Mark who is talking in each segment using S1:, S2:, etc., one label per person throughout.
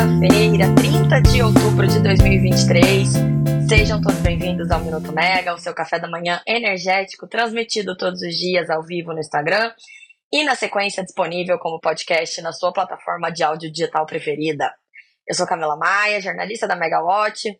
S1: segunda-feira, 30 de outubro de 2023. Sejam todos bem-vindos ao Minuto Mega, o seu café da manhã energético, transmitido todos os dias ao vivo no Instagram e na sequência disponível como podcast na sua plataforma de áudio digital preferida. Eu sou Camila Maia, jornalista da Megawatt,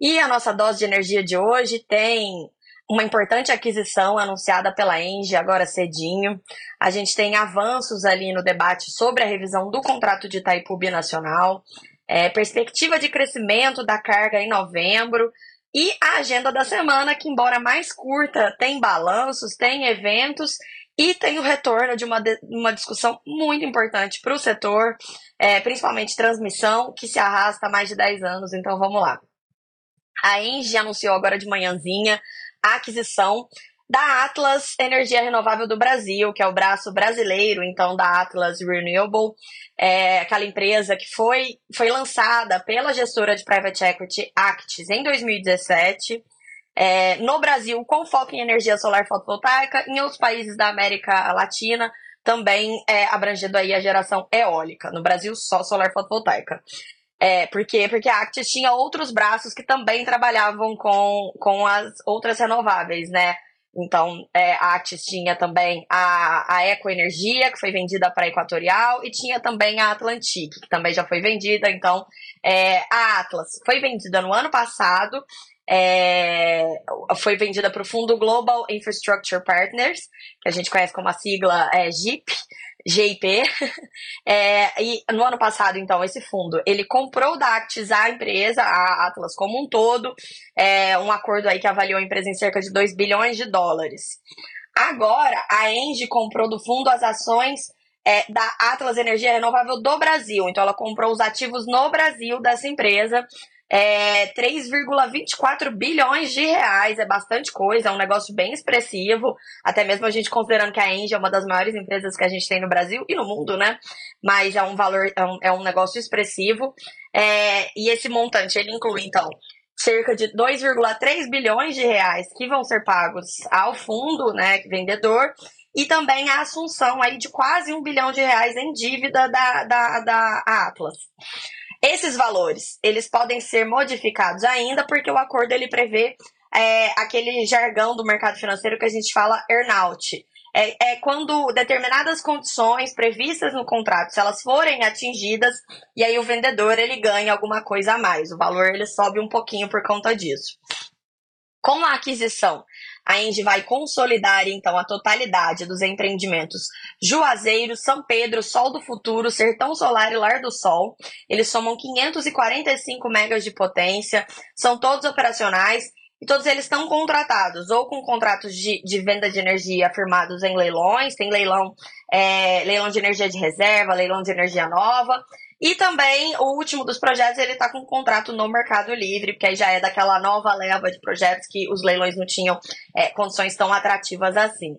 S1: e a nossa dose de energia de hoje tem uma importante aquisição anunciada pela Engie agora cedinho. A gente tem avanços ali no debate sobre a revisão do contrato de Itaipu Binacional, é, perspectiva de crescimento da carga em novembro e a agenda da semana, que embora mais curta, tem balanços, tem eventos e tem o retorno de uma, de, uma discussão muito importante para o setor, é, principalmente transmissão, que se arrasta há mais de 10 anos. Então vamos lá. A Engie anunciou agora de manhãzinha a aquisição da Atlas Energia Renovável do Brasil, que é o braço brasileiro, então, da Atlas Renewable, é aquela empresa que foi, foi lançada pela gestora de private equity Actis em 2017, é, no Brasil com foco em energia solar fotovoltaica, em outros países da América Latina, também é, abrangendo aí a geração eólica, no Brasil só solar fotovoltaica. É, por quê? Porque a Actis tinha outros braços que também trabalhavam com, com as outras renováveis, né? Então, é, a Actis tinha também a, a Ecoenergia, que foi vendida para a Equatorial, e tinha também a Atlantic, que também já foi vendida. Então, é, a Atlas foi vendida no ano passado, é, foi vendida para o fundo Global Infrastructure Partners, que a gente conhece como a sigla é, GIP, GIP. É, e no ano passado, então, esse fundo, ele comprou da Actis a empresa, a Atlas como um todo, é, um acordo aí que avaliou a empresa em cerca de 2 bilhões de dólares. Agora, a Engie comprou do fundo as ações é, da Atlas Energia Renovável do Brasil. Então, ela comprou os ativos no Brasil dessa empresa é, 3,24 bilhões de reais, é bastante coisa, é um negócio bem expressivo, até mesmo a gente considerando que a Engie é uma das maiores empresas que a gente tem no Brasil e no mundo, né? Mas é um valor, é um, é um negócio expressivo. É, e esse montante, ele inclui, então, cerca de 2,3 bilhões de reais que vão ser pagos ao fundo, né, vendedor, e também a assunção aí de quase um bilhão de reais em dívida da, da, da Atlas. Esses valores, eles podem ser modificados ainda porque o acordo ele prevê é, aquele jargão do mercado financeiro que a gente fala earnout. É, é quando determinadas condições previstas no contrato, se elas forem atingidas, e aí o vendedor ele ganha alguma coisa a mais. O valor ele sobe um pouquinho por conta disso. Com a aquisição a Engie vai consolidar então a totalidade dos empreendimentos Juazeiro, São Pedro, Sol do Futuro, Sertão Solar e Lar do Sol. Eles somam 545 megas de potência, são todos operacionais e todos eles estão contratados, ou com contratos de, de venda de energia firmados em leilões, tem leilão, é, leilão de energia de reserva, leilão de energia nova, e também o último dos projetos, ele está com um contrato no Mercado Livre, porque aí já é daquela nova leva de projetos que os leilões não tinham é, condições tão atrativas assim.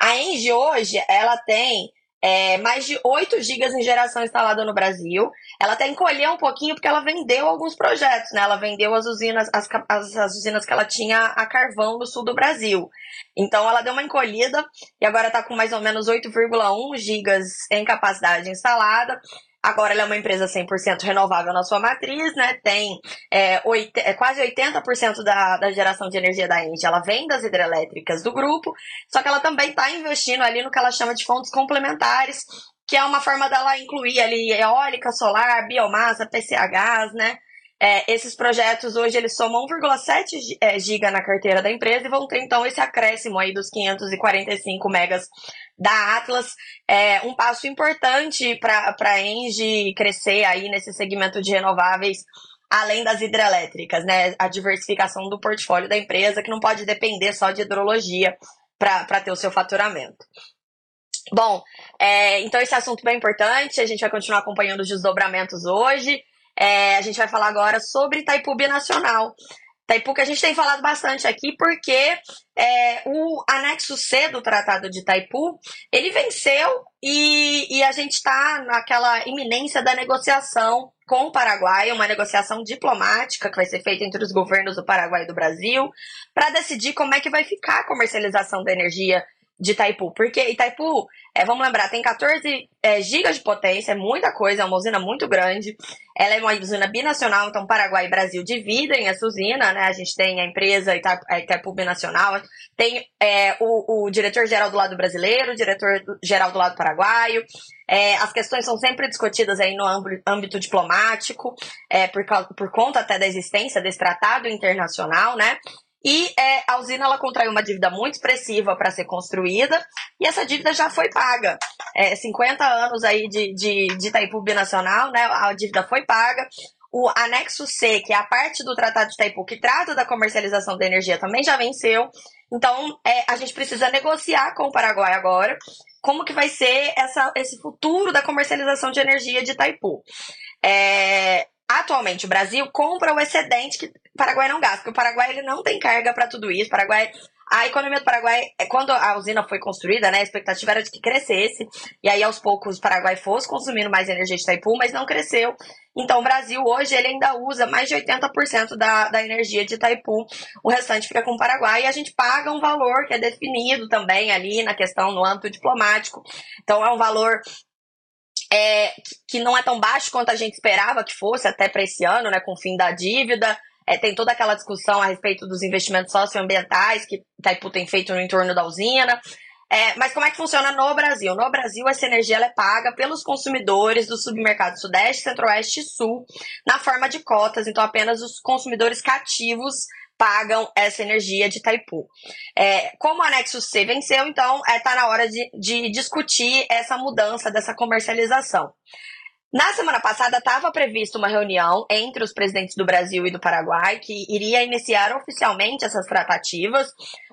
S1: A Engie hoje, ela tem é, mais de 8 gigas em geração instalada no Brasil. Ela até encolheu um pouquinho porque ela vendeu alguns projetos, né? Ela vendeu as usinas, as, as, as usinas que ela tinha a carvão no sul do Brasil. Então ela deu uma encolhida e agora está com mais ou menos 8,1 gigas em capacidade instalada. Agora ela é uma empresa 100% renovável na sua matriz, né? Tem é, é, quase 80% da, da geração de energia da Índia. Ela vem das hidrelétricas do grupo, só que ela também está investindo ali no que ela chama de fontes complementares, que é uma forma dela incluir ali eólica, solar, biomassa, PCHs, né? É, esses projetos hoje eles somam 1,7 é, giga na carteira da empresa e vão ter então esse acréscimo aí dos 545 megas da Atlas. É um passo importante para a Engie crescer aí nesse segmento de renováveis, além das hidrelétricas, né? A diversificação do portfólio da empresa, que não pode depender só de hidrologia para ter o seu faturamento. Bom, é, então esse assunto bem importante, a gente vai continuar acompanhando os desdobramentos hoje. É, a gente vai falar agora sobre Itaipu Nacional. Itaipu que a gente tem falado bastante aqui, porque é, o anexo C do Tratado de Itaipu, ele venceu e, e a gente está naquela iminência da negociação com o Paraguai, uma negociação diplomática que vai ser feita entre os governos do Paraguai e do Brasil, para decidir como é que vai ficar a comercialização da energia de Itaipu. Porque Itaipu, é, vamos lembrar, tem 14 é, gigas de potência, é muita coisa, é uma usina muito grande. Ela é uma usina binacional, então Paraguai e Brasil dividem essa usina, né? A gente tem a empresa Itaipu, Itaipu Binacional, tem é, o, o diretor-geral do lado brasileiro, o diretor-geral do lado paraguaio. É, as questões são sempre discutidas aí no âmbito diplomático, é, por, por conta até da existência desse tratado internacional, né? E é, a usina ela contraiu uma dívida muito expressiva para ser construída e essa dívida já foi paga. É, 50 anos aí de, de, de Itaipu Binacional, né? A dívida foi paga. O anexo C, que é a parte do Tratado de Itaipu que trata da comercialização da energia, também já venceu. Então, é, a gente precisa negociar com o Paraguai agora como que vai ser essa, esse futuro da comercialização de energia de Itaipu. É, atualmente, o Brasil compra o excedente que o Paraguai não gasta, porque o Paraguai ele não tem carga para tudo isso. Paraguai a economia do Paraguai, é, quando a usina foi construída, né, a expectativa era de que crescesse, e aí aos poucos o Paraguai fosse consumindo mais energia de Itaipu, mas não cresceu. Então o Brasil hoje ele ainda usa mais de 80% da, da energia de Itaipu, o restante fica com o Paraguai, e a gente paga um valor que é definido também ali na questão no âmbito diplomático. Então é um valor é, que não é tão baixo quanto a gente esperava que fosse até para esse ano, né, com o fim da dívida. É, tem toda aquela discussão a respeito dos investimentos socioambientais que Itaipu tem feito no entorno da usina. É, mas como é que funciona no Brasil? No Brasil, essa energia é paga pelos consumidores do submercado Sudeste, Centro-Oeste e Sul, na forma de cotas. Então, apenas os consumidores cativos pagam essa energia de Itaipu. É, como o anexo C venceu, então está é, tá na hora de, de discutir essa mudança dessa comercialização. Na semana passada estava prevista uma reunião entre os presidentes do Brasil e do Paraguai que iria iniciar oficialmente essas tratativas,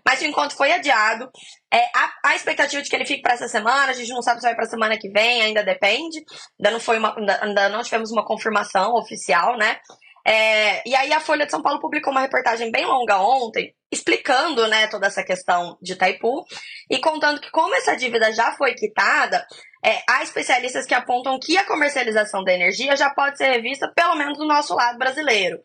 S1: mas o encontro foi adiado. É, a, a expectativa de que ele fique para essa semana, a gente não sabe se vai para a semana que vem, ainda depende. Ainda não foi uma, ainda não tivemos uma confirmação oficial, né? É, e aí a Folha de São Paulo publicou uma reportagem bem longa ontem, explicando né, toda essa questão de Itaipu e contando que como essa dívida já foi quitada, é, há especialistas que apontam que a comercialização da energia já pode ser revista pelo menos do nosso lado brasileiro.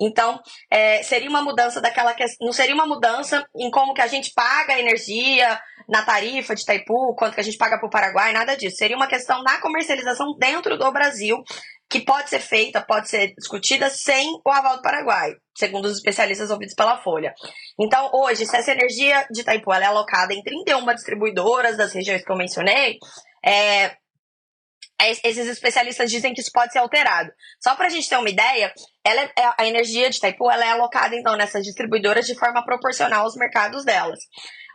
S1: Então, é, seria uma mudança daquela questão, não seria uma mudança em como que a gente paga a energia na tarifa de Itaipu, quanto que a gente paga para o Paraguai, nada disso. Seria uma questão na comercialização dentro do Brasil, que pode ser feita, pode ser discutida sem o aval do Paraguai, segundo os especialistas ouvidos pela Folha. Então, hoje, se essa energia de Itaipu é alocada em 31 distribuidoras das regiões que eu mencionei, é, esses especialistas dizem que isso pode ser alterado. Só para a gente ter uma ideia, ela é, a energia de Itaipu ela é alocada então nessas distribuidoras de forma proporcional aos mercados delas.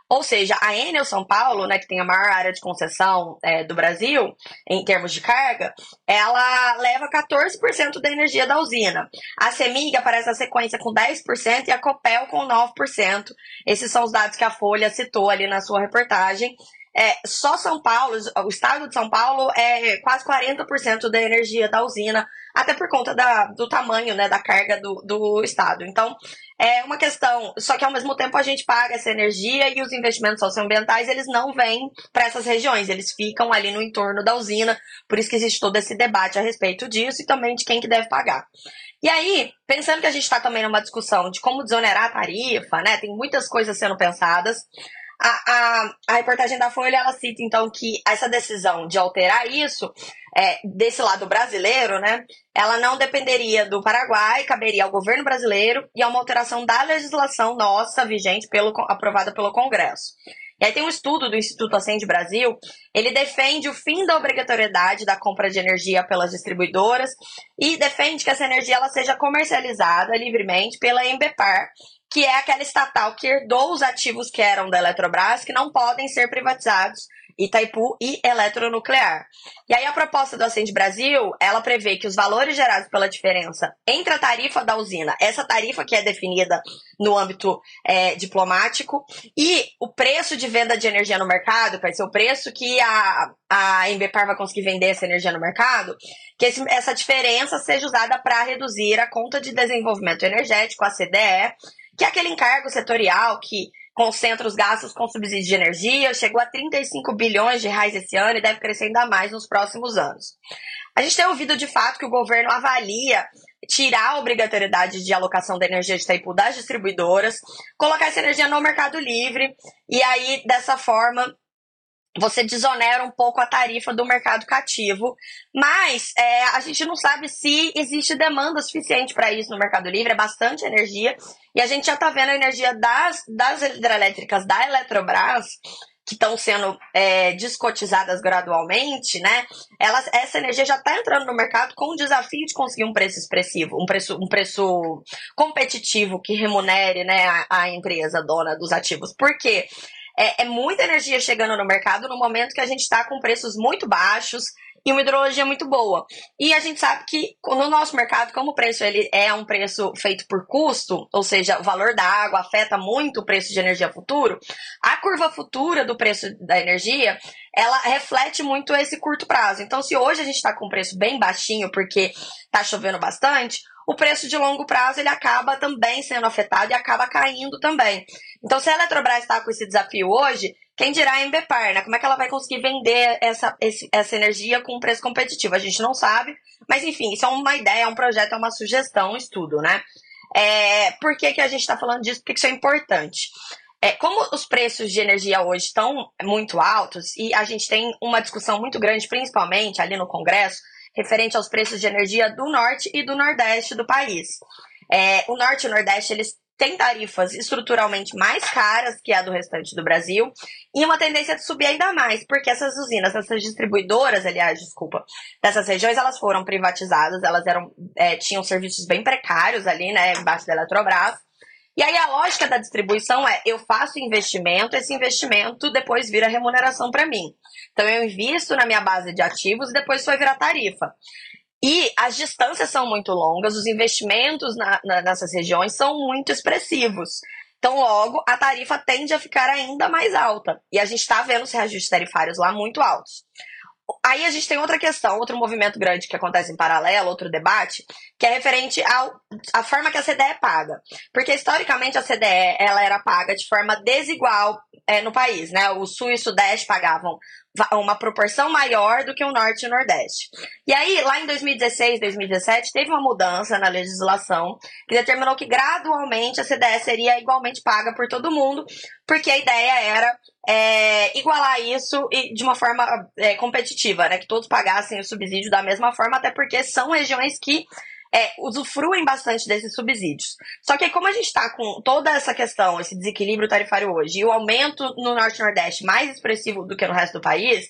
S1: Ou seja, a Enel São Paulo, né, que tem a maior área de concessão é, do Brasil, em termos de carga, ela leva 14% da energia da usina. A Semig aparece na sequência com 10% e a Copel com 9%. Esses são os dados que a Folha citou ali na sua reportagem. É, só São Paulo, o estado de São Paulo é quase 40% da energia da usina, até por conta da, do tamanho né, da carga do, do estado. Então, é uma questão, só que ao mesmo tempo a gente paga essa energia e os investimentos socioambientais, eles não vêm para essas regiões, eles ficam ali no entorno da usina, por isso que existe todo esse debate a respeito disso e também de quem que deve pagar. E aí, pensando que a gente está também numa discussão de como desonerar a tarifa, né, tem muitas coisas sendo pensadas, a, a, a reportagem da Folha ela cita então que essa decisão de alterar isso é, desse lado brasileiro, né, ela não dependeria do Paraguai, caberia ao governo brasileiro e a uma alteração da legislação nossa vigente pelo, aprovada pelo Congresso. E aí tem um estudo do Instituto Acende Brasil, ele defende o fim da obrigatoriedade da compra de energia pelas distribuidoras e defende que essa energia ela seja comercializada livremente pela Embepar, que é aquela estatal que herdou os ativos que eram da Eletrobras, que não podem ser privatizados, Itaipu e Eletronuclear. E aí a proposta do Acende Brasil, ela prevê que os valores gerados pela diferença entre a tarifa da usina, essa tarifa que é definida no âmbito é, diplomático, e o preço de venda de energia no mercado, que vai ser o preço que a, a Embepar vai conseguir vender essa energia no mercado, que esse, essa diferença seja usada para reduzir a conta de desenvolvimento energético, a CDE, que é aquele encargo setorial que concentra os gastos com subsídio de energia, chegou a 35 bilhões de reais esse ano e deve crescer ainda mais nos próximos anos. A gente tem ouvido de fato que o governo avalia tirar a obrigatoriedade de alocação da energia de Itaipu das distribuidoras, colocar essa energia no mercado livre e aí dessa forma você desonera um pouco a tarifa do mercado cativo, mas é, a gente não sabe se existe demanda suficiente para isso no Mercado Livre, é bastante energia, e a gente já está vendo a energia das, das hidrelétricas da Eletrobras que estão sendo é, descotizadas gradualmente, né? Elas, essa energia já está entrando no mercado com o desafio de conseguir um preço expressivo, um preço, um preço competitivo que remunere né, a, a empresa dona dos ativos. Por quê? É, é, muita energia chegando no mercado no momento que a gente está com preços muito baixos e uma hidrologia muito boa. E a gente sabe que no nosso mercado, como o preço ele é um preço feito por custo, ou seja, o valor da água afeta muito o preço de energia futuro, a curva futura do preço da energia, ela reflete muito esse curto prazo. Então, se hoje a gente está com um preço bem baixinho porque está chovendo bastante, o preço de longo prazo ele acaba também sendo afetado e acaba caindo também. Então, se a Eletrobras está com esse desafio hoje, quem dirá a Embepar, né? Como é que ela vai conseguir vender essa, esse, essa energia com um preço competitivo? A gente não sabe, mas enfim, isso é uma ideia, é um projeto, é uma sugestão, um estudo, né? É, por que, que a gente está falando disso? Porque isso é importante. É, como os preços de energia hoje estão muito altos e a gente tem uma discussão muito grande, principalmente ali no Congresso, referente aos preços de energia do norte e do nordeste do país. É, o norte e o nordeste eles têm tarifas estruturalmente mais caras que a do restante do Brasil e uma tendência de subir ainda mais, porque essas usinas, essas distribuidoras, aliás, desculpa, dessas regiões, elas foram privatizadas, elas eram é, tinham serviços bem precários ali, né, embaixo da Eletrobras. E aí a lógica da distribuição é: eu faço investimento, esse investimento depois vira remuneração para mim. Então eu invisto na minha base de ativos e depois vai virar tarifa. E as distâncias são muito longas, os investimentos na, na, nessas regiões são muito expressivos. Então, logo, a tarifa tende a ficar ainda mais alta. E a gente está vendo os reajustes tarifários lá muito altos. Aí a gente tem outra questão, outro movimento grande que acontece em paralelo, outro debate, que é referente à forma que a CDE paga. Porque historicamente a CDE ela era paga de forma desigual é, no país, né? O Sul e o Sudeste pagavam uma proporção maior do que o Norte e o Nordeste. E aí, lá em 2016, 2017, teve uma mudança na legislação que determinou que gradualmente a CDE seria igualmente paga por todo mundo, porque a ideia era é, igualar isso e de uma forma é, competitiva, né? Que todos pagassem o subsídio da mesma forma, até porque são regiões que é, usufruem bastante desses subsídios. Só que como a gente está com toda essa questão, esse desequilíbrio tarifário hoje, e o aumento no Norte e Nordeste mais expressivo do que no resto do país,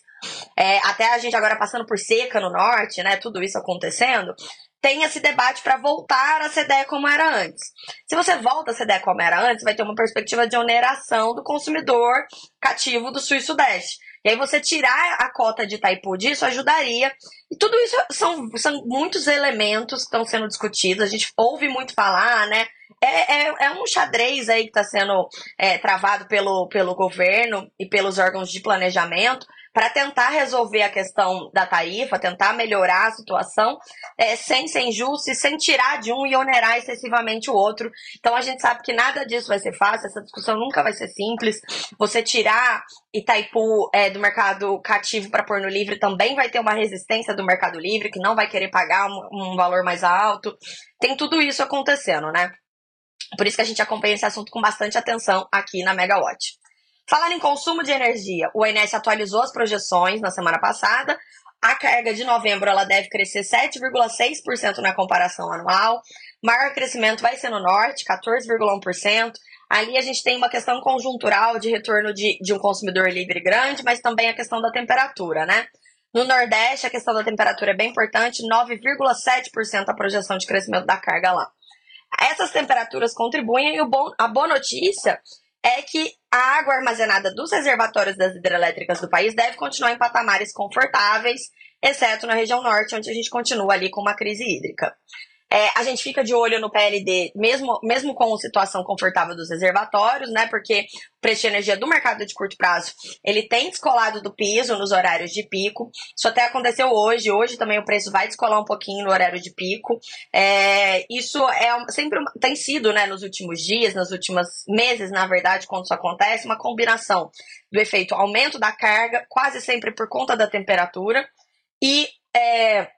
S1: é, até a gente agora passando por seca no Norte, né, tudo isso acontecendo, tem esse debate para voltar a CDE como era antes. Se você volta a CDE como era antes, vai ter uma perspectiva de oneração do consumidor cativo do Sul e Sudeste. E aí você tirar a cota de Itaipu disso ajudaria. E tudo isso são, são muitos elementos que estão sendo discutidos. A gente ouve muito falar, né? É, é, é um xadrez aí que está sendo é, travado pelo, pelo governo e pelos órgãos de planejamento para tentar resolver a questão da tarifa, tentar melhorar a situação, é, sem ser injusto e sem tirar de um e onerar excessivamente o outro. Então a gente sabe que nada disso vai ser fácil, essa discussão nunca vai ser simples. Você tirar Itaipu é, do mercado cativo para pôr no livre também vai ter uma resistência do mercado livre, que não vai querer pagar um, um valor mais alto. Tem tudo isso acontecendo, né? Por isso que a gente acompanha esse assunto com bastante atenção aqui na Megawatt. Falando em consumo de energia, o INS atualizou as projeções na semana passada. A carga de novembro ela deve crescer 7,6% na comparação anual. Maior crescimento vai ser no norte, 14,1%. Ali a gente tem uma questão conjuntural de retorno de, de um consumidor livre grande, mas também a questão da temperatura, né? No Nordeste, a questão da temperatura é bem importante, 9,7% a projeção de crescimento da carga lá. Essas temperaturas contribuem e a boa notícia é que a água armazenada dos reservatórios das hidrelétricas do país deve continuar em patamares confortáveis, exceto na região norte, onde a gente continua ali com uma crise hídrica. É, a gente fica de olho no PLD, mesmo, mesmo com a situação confortável dos reservatórios, né? Porque o preço de energia do mercado de curto prazo ele tem descolado do piso nos horários de pico. Isso até aconteceu hoje. Hoje também o preço vai descolar um pouquinho no horário de pico. É, isso é sempre tem sido, né, nos últimos dias, nos últimos meses, na verdade, quando isso acontece, uma combinação do efeito aumento da carga, quase sempre por conta da temperatura, e é,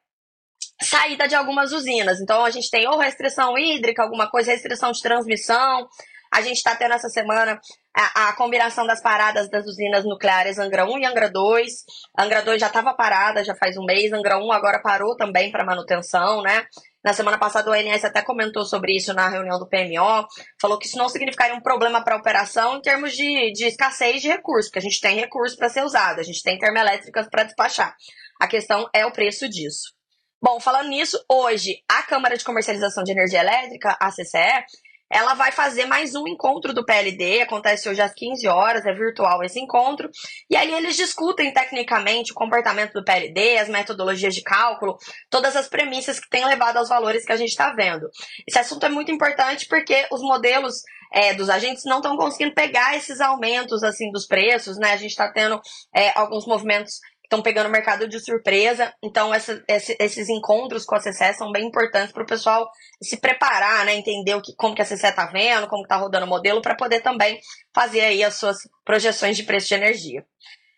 S1: saída de algumas usinas. Então a gente tem ou restrição hídrica, alguma coisa, restrição de transmissão. A gente está tendo essa semana a, a, combinação das paradas das usinas nucleares Angra 1 e Angra 2. Angra 2 já estava parada, já faz um mês. Angra 1 agora parou também para manutenção, né? Na semana passada o ONS até comentou sobre isso na reunião do PMO, falou que isso não significaria um problema para a operação em termos de, de escassez de recursos, porque a gente tem recursos para ser usado, a gente tem termoelétricas para despachar. A questão é o preço disso. Bom, falando nisso, hoje a Câmara de Comercialização de Energia Elétrica, a CCE, ela vai fazer mais um encontro do PLD, acontece hoje às 15 horas, é virtual esse encontro, e aí eles discutem tecnicamente o comportamento do PLD, as metodologias de cálculo, todas as premissas que têm levado aos valores que a gente está vendo. Esse assunto é muito importante porque os modelos é, dos agentes não estão conseguindo pegar esses aumentos assim dos preços, né? A gente está tendo é, alguns movimentos estão pegando o mercado de surpresa. Então, essa, esse, esses encontros com a CCE são bem importantes para o pessoal se preparar, né? Entender o que, como que a CCE está vendo, como está rodando o modelo, para poder também fazer aí as suas projeções de preço de energia.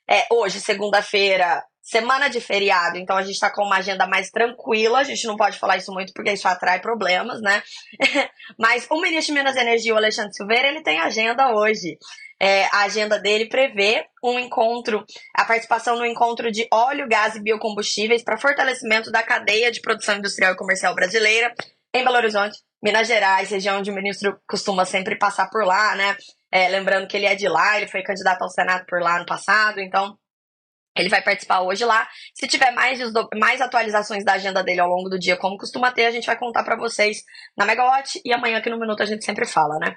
S1: É, hoje, segunda-feira, semana de feriado, então a gente está com uma agenda mais tranquila. A gente não pode falar isso muito porque isso atrai problemas, né? Mas o ministro de Minas e Energia, o Alexandre Silveira, ele tem agenda hoje é, a agenda dele prevê um encontro, a participação no encontro de óleo, gás e biocombustíveis para fortalecimento da cadeia de produção industrial e comercial brasileira em Belo Horizonte, Minas Gerais, região onde o ministro costuma sempre passar por lá, né? É, lembrando que ele é de lá, ele foi candidato ao Senado por lá no passado, então ele vai participar hoje lá. Se tiver mais, mais atualizações da agenda dele ao longo do dia, como costuma ter, a gente vai contar para vocês na Megawatt e amanhã aqui no Minuto a gente sempre fala, né?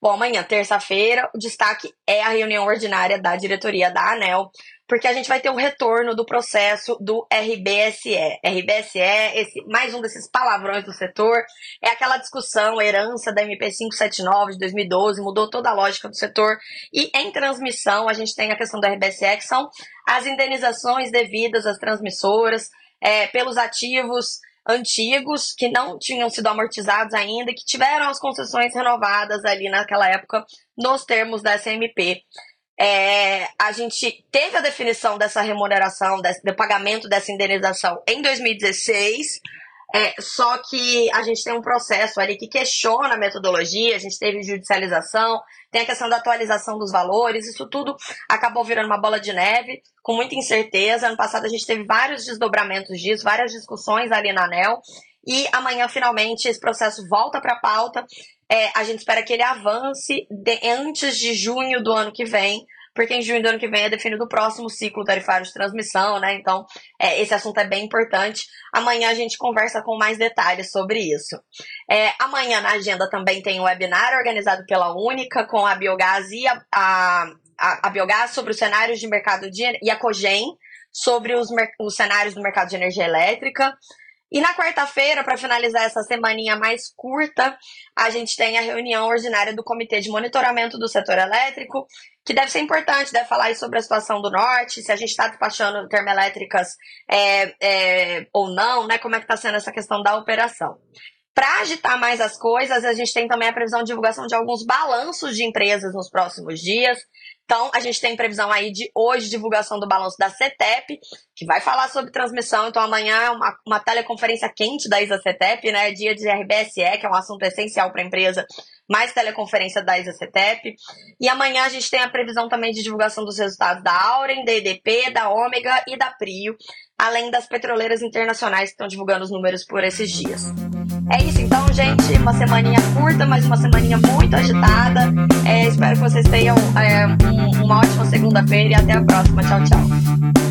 S1: Bom, amanhã, terça-feira, o destaque é a reunião ordinária da diretoria da ANEL, porque a gente vai ter o retorno do processo do RBSE. RBSE, esse, mais um desses palavrões do setor, é aquela discussão, herança da MP 579 de 2012, mudou toda a lógica do setor. E em transmissão, a gente tem a questão do RBSE, que são as indenizações devidas às transmissoras é, pelos ativos antigos que não tinham sido amortizados ainda, que tiveram as concessões renovadas ali naquela época nos termos da SMP. É, a gente teve a definição dessa remuneração, desse, do pagamento dessa indenização em 2016. É, só que a gente tem um processo ali que questiona a metodologia, a gente teve judicialização, tem a questão da atualização dos valores, isso tudo acabou virando uma bola de neve, com muita incerteza. Ano passado a gente teve vários desdobramentos disso, várias discussões ali na ANEL, e amanhã finalmente esse processo volta para a pauta. É, a gente espera que ele avance de, antes de junho do ano que vem, porque em junho do ano que vem é definido o próximo ciclo tarifário de transmissão, né? Então, é, esse assunto é bem importante. Amanhã a gente conversa com mais detalhes sobre isso. É, amanhã na agenda também tem um webinar organizado pela Única com a Biogás e a, a, a, a Biogás sobre os cenários de mercado de e a Cogen sobre os, os cenários do mercado de energia elétrica. E na quarta-feira, para finalizar essa semaninha mais curta, a gente tem a reunião ordinária do Comitê de Monitoramento do Setor Elétrico, que deve ser importante, deve falar sobre a situação do norte, se a gente está despachando termoelétricas é, é, ou não, né? Como é que está sendo essa questão da operação. Para agitar mais as coisas, a gente tem também a previsão de divulgação de alguns balanços de empresas nos próximos dias. Então, a gente tem previsão aí de hoje divulgação do balanço da CETEP, que vai falar sobre transmissão. Então, amanhã é uma, uma teleconferência quente da ISA CETEP, né? Dia de RBSE, que é um assunto essencial para a empresa, mais teleconferência da ISA CETEP. E amanhã a gente tem a previsão também de divulgação dos resultados da Auren, da EDP, da Ômega e da Prio, além das petroleiras internacionais que estão divulgando os números por esses dias. É isso então, gente. Uma semaninha curta, mas uma semaninha muito agitada. É, espero que vocês tenham é, um, uma ótima segunda-feira e até a próxima. Tchau, tchau.